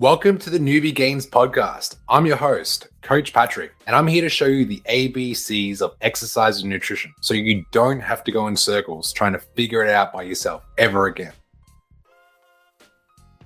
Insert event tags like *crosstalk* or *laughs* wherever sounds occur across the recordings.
Welcome to the Newbie Gains podcast. I'm your host, Coach Patrick, and I'm here to show you the ABCs of exercise and nutrition so you don't have to go in circles trying to figure it out by yourself ever again.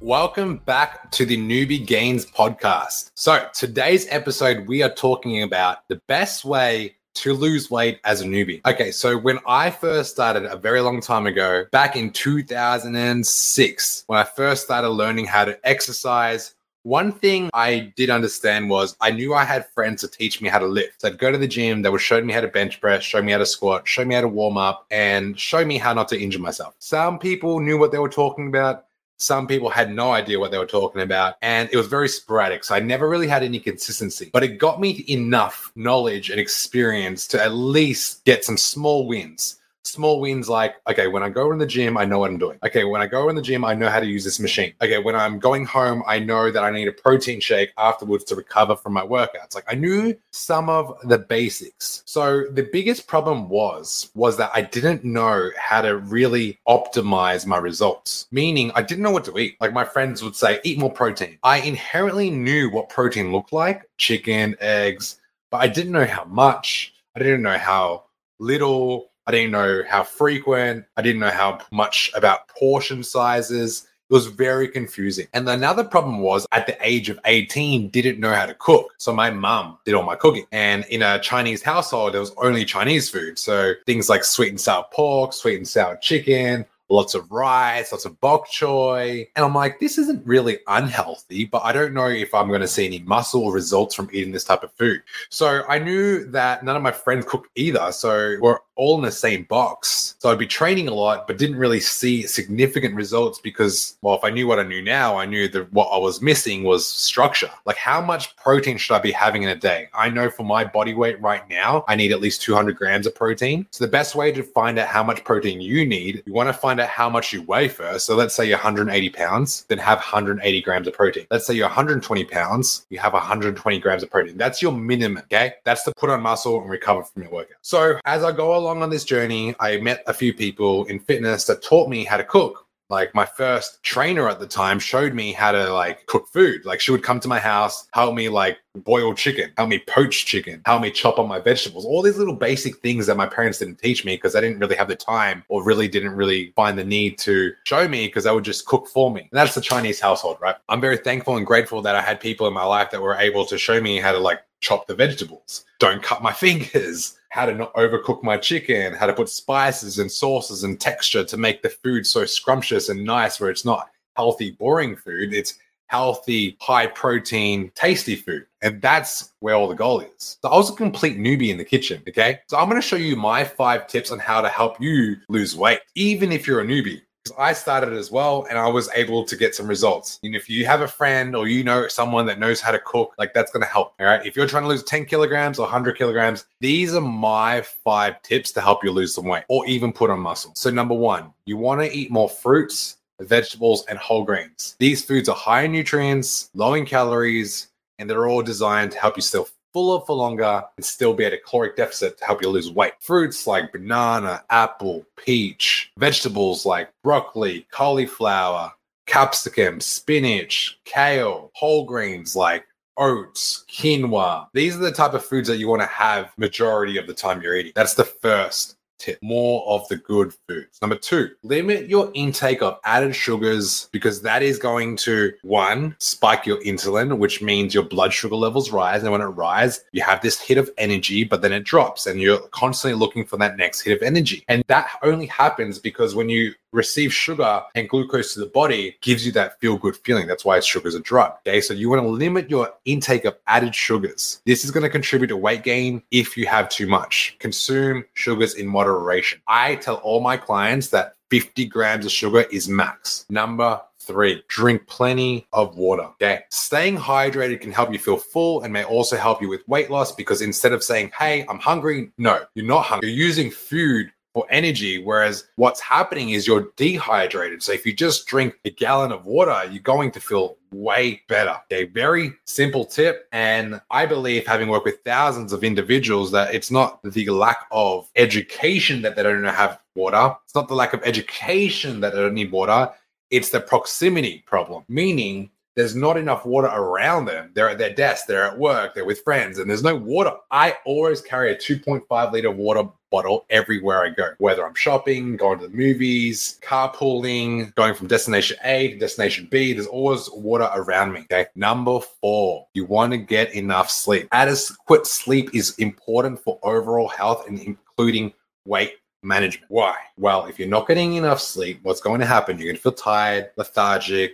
Welcome back to the Newbie Gains podcast. So, today's episode, we are talking about the best way to lose weight as a newbie. Okay, so when I first started a very long time ago, back in 2006, when I first started learning how to exercise, one thing I did understand was I knew I had friends to teach me how to lift. So I'd go to the gym, they would show me how to bench press, show me how to squat, show me how to warm up, and show me how not to injure myself. Some people knew what they were talking about. Some people had no idea what they were talking about, and it was very sporadic. So I never really had any consistency, but it got me enough knowledge and experience to at least get some small wins small wins like okay when i go in the gym i know what i'm doing. Okay when i go in the gym i know how to use this machine. Okay when i'm going home i know that i need a protein shake afterwards to recover from my workouts. Like i knew some of the basics. So the biggest problem was was that i didn't know how to really optimize my results meaning i didn't know what to eat. Like my friends would say eat more protein. I inherently knew what protein looked like chicken eggs but i didn't know how much. I didn't know how little I didn't know how frequent. I didn't know how much about portion sizes. It was very confusing. And another problem was at the age of 18, didn't know how to cook. So my mum did all my cooking. And in a Chinese household, there was only Chinese food. So things like sweet and sour pork, sweet and sour chicken, lots of rice, lots of bok choy. And I'm like, this isn't really unhealthy, but I don't know if I'm going to see any muscle results from eating this type of food. So I knew that none of my friends cooked either. So we're all in the same box. So I'd be training a lot, but didn't really see significant results because, well, if I knew what I knew now, I knew that what I was missing was structure. Like, how much protein should I be having in a day? I know for my body weight right now, I need at least 200 grams of protein. So the best way to find out how much protein you need, you want to find out how much you weigh first. So let's say you're 180 pounds, then have 180 grams of protein. Let's say you're 120 pounds, you have 120 grams of protein. That's your minimum. Okay. That's to put on muscle and recover from your workout. So as I go along on this journey, I met a few people in fitness that taught me how to cook. Like my first trainer at the time showed me how to like cook food. Like she would come to my house help me like boil chicken help me poach chicken help me chop up my vegetables all these little basic things that my parents didn't teach me because i didn't really have the time or really didn't really find the need to show me because they would just cook for me. And that's the chinese household right? I'm very thankful and grateful that i had people in my life that were able to show me how to like chop the vegetables don't cut my *laughs* fingers how to not overcook my chicken, how to put spices and sauces and texture to make the food so scrumptious and nice where it's not healthy, boring food. It's healthy, high protein, tasty food. And that's where all the goal is. So I was a complete newbie in the kitchen. Okay. So I'm going to show you my five tips on how to help you lose weight, even if you're a newbie. I started as well and I was able to get some results. And if you have a friend or you know someone that knows how to cook, like that's going to help. All right. If you're trying to lose 10 kilograms or 100 kilograms, these are my five tips to help you lose some weight or even put on muscle. So, number one, you want to eat more fruits, vegetables, and whole grains. These foods are high in nutrients, low in calories, and they're all designed to help you still fuller for longer and still be at a caloric deficit to help you lose weight. Fruits like banana, apple, peach, vegetables like broccoli, cauliflower, capsicum, spinach, kale, whole grains like oats, quinoa. These are the type of foods that you want to have majority of the time you're eating. That's the first tip more of the good foods. Number two, limit your intake of added sugars because that is going to one, spike your insulin, which means your blood sugar levels rise. And when it rises, you have this hit of energy, but then it drops and you're constantly looking for that next hit of energy. And that only happens because when you receive sugar and glucose to the body gives you that feel good feeling. That's why sugar is a drug. Okay. So you want to limit your intake of added sugars. This is going to contribute to weight gain if you have too much. Consume sugars in moderation. I tell all my clients that 50 grams of sugar is max. Number Three, drink plenty of water. Okay. Staying hydrated can help you feel full and may also help you with weight loss because instead of saying, Hey, I'm hungry, no, you're not hungry. You're using food for energy. Whereas what's happening is you're dehydrated. So if you just drink a gallon of water, you're going to feel way better. A very simple tip. And I believe, having worked with thousands of individuals, that it's not the lack of education that they don't have water. It's not the lack of education that they don't need water. It's the proximity problem, meaning there's not enough water around them. They're at their desk, they're at work, they're with friends, and there's no water. I always carry a 2.5 liter water bottle everywhere I go, whether I'm shopping, going to the movies, carpooling, going from destination A to destination B. There's always water around me. Okay. Number four, you want to get enough sleep. Adequate sleep is important for overall health and including weight management. Why? Well, if you're not getting enough sleep, what's going to happen? You're going to feel tired, lethargic,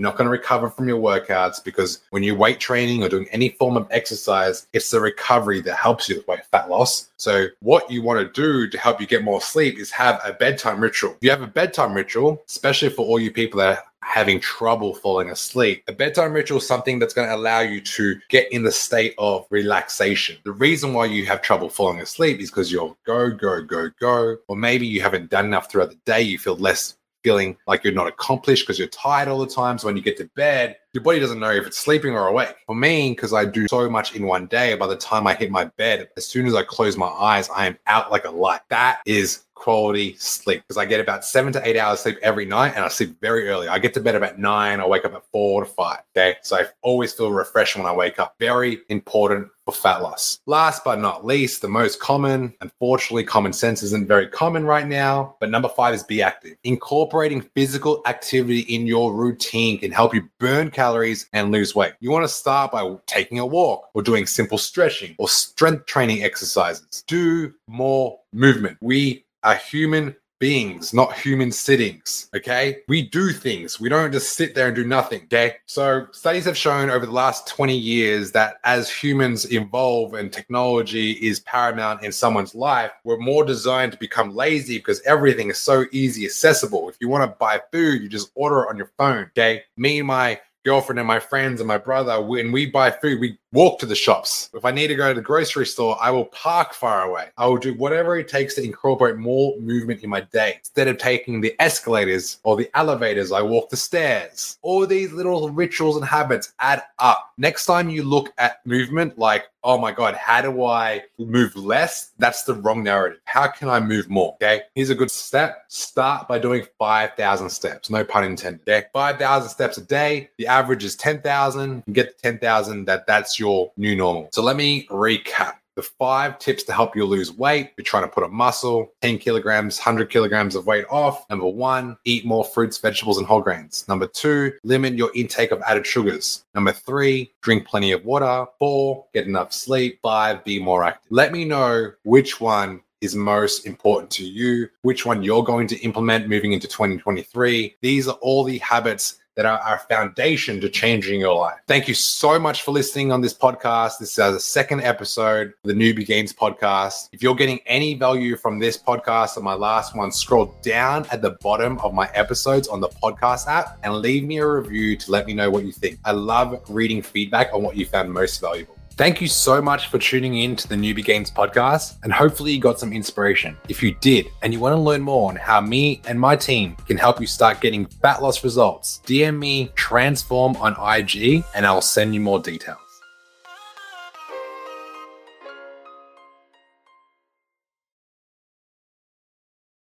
fatigued, not going to recover from your workouts because when you're weight training or doing any form of exercise, it's the recovery that helps you with weight fat loss. So, what you want to do to help you get more sleep is have a bedtime ritual. If you have a bedtime ritual, especially for all you people that are having trouble falling asleep, a bedtime ritual is something that's going to allow you to get in the state of relaxation. The reason why you have trouble falling asleep is because you're go, go, go, go, or maybe you haven't done enough throughout the day. You feel less feeling like you're not accomplished because you're tired all the time. So when you get to bed, your body doesn't know if it's sleeping or awake. For me, because I do so much in one day, by the time I hit my bed, as soon as I close my eyes, I am out like a light. That is quality sleep because I get about seven to eight hours sleep every night and I sleep very early. I get to bed about nine, I wake up at four to five. Okay. So I always feel refreshed when I wake up. Very important for fat loss. Last but not least, the most common, unfortunately, common sense isn't very common right now, but number five is be active. Incorporating physical activity in your routine can help you burn calories and lose weight. You want to start by taking a walk or doing simple stretching or strength training exercises. Do more movement. We are human beings, not human sittings. Okay. We do things. We don't just sit there and do nothing. Okay. So studies have shown over the last 20 years that as humans evolve and technology is paramount in someone's life, we're more designed to become lazy because everything is so easy accessible. If you want to buy food, you just order it on your phone. Okay. Me and my girlfriend and my friends and my brother, when we buy food, we walk to the shops. If I need to go to the grocery store, I will park far away. I will do whatever it takes to incorporate more movement in my day. Instead of taking the escalators or the elevators, I walk the stairs. All these little rituals and habits add up. Next time you look at movement like, oh my God, how do I move less? That's the wrong narrative. How can I move more? Okay. Here's a good step. Start by doing 5,000 steps. No pun intended. Okay. 5,000 steps a day. The average is 10,000. You get to 10,000 that that's your new normal. So let me recap the five tips to help you lose weight. You're trying to put a muscle, 10 kilograms, 100 kilograms of weight off. Number one, eat more fruits, vegetables, and whole grains. Number two, limit your intake of added sugars. Number three, drink plenty of water. Four, get enough sleep. Five, be more active. Let me know which one is most important to you, which one you're going to implement moving into 2023. These are all the habits that are our foundation to changing your life. Thank you so much for listening on this podcast. This is the second episode of the Newbie Gains podcast. If you're getting any value from this podcast or my last one, scroll down at the bottom of my episodes on the podcast app and leave me a review to let me know what you think. I love reading feedback on what you found most valuable. Thank you so much for tuning in to the Newbie Gains podcast, and hopefully you got some inspiration. If you did, and you want to learn more on how me and my team can help you start getting fat loss results, DM me transform on IG, and I'll send you more details.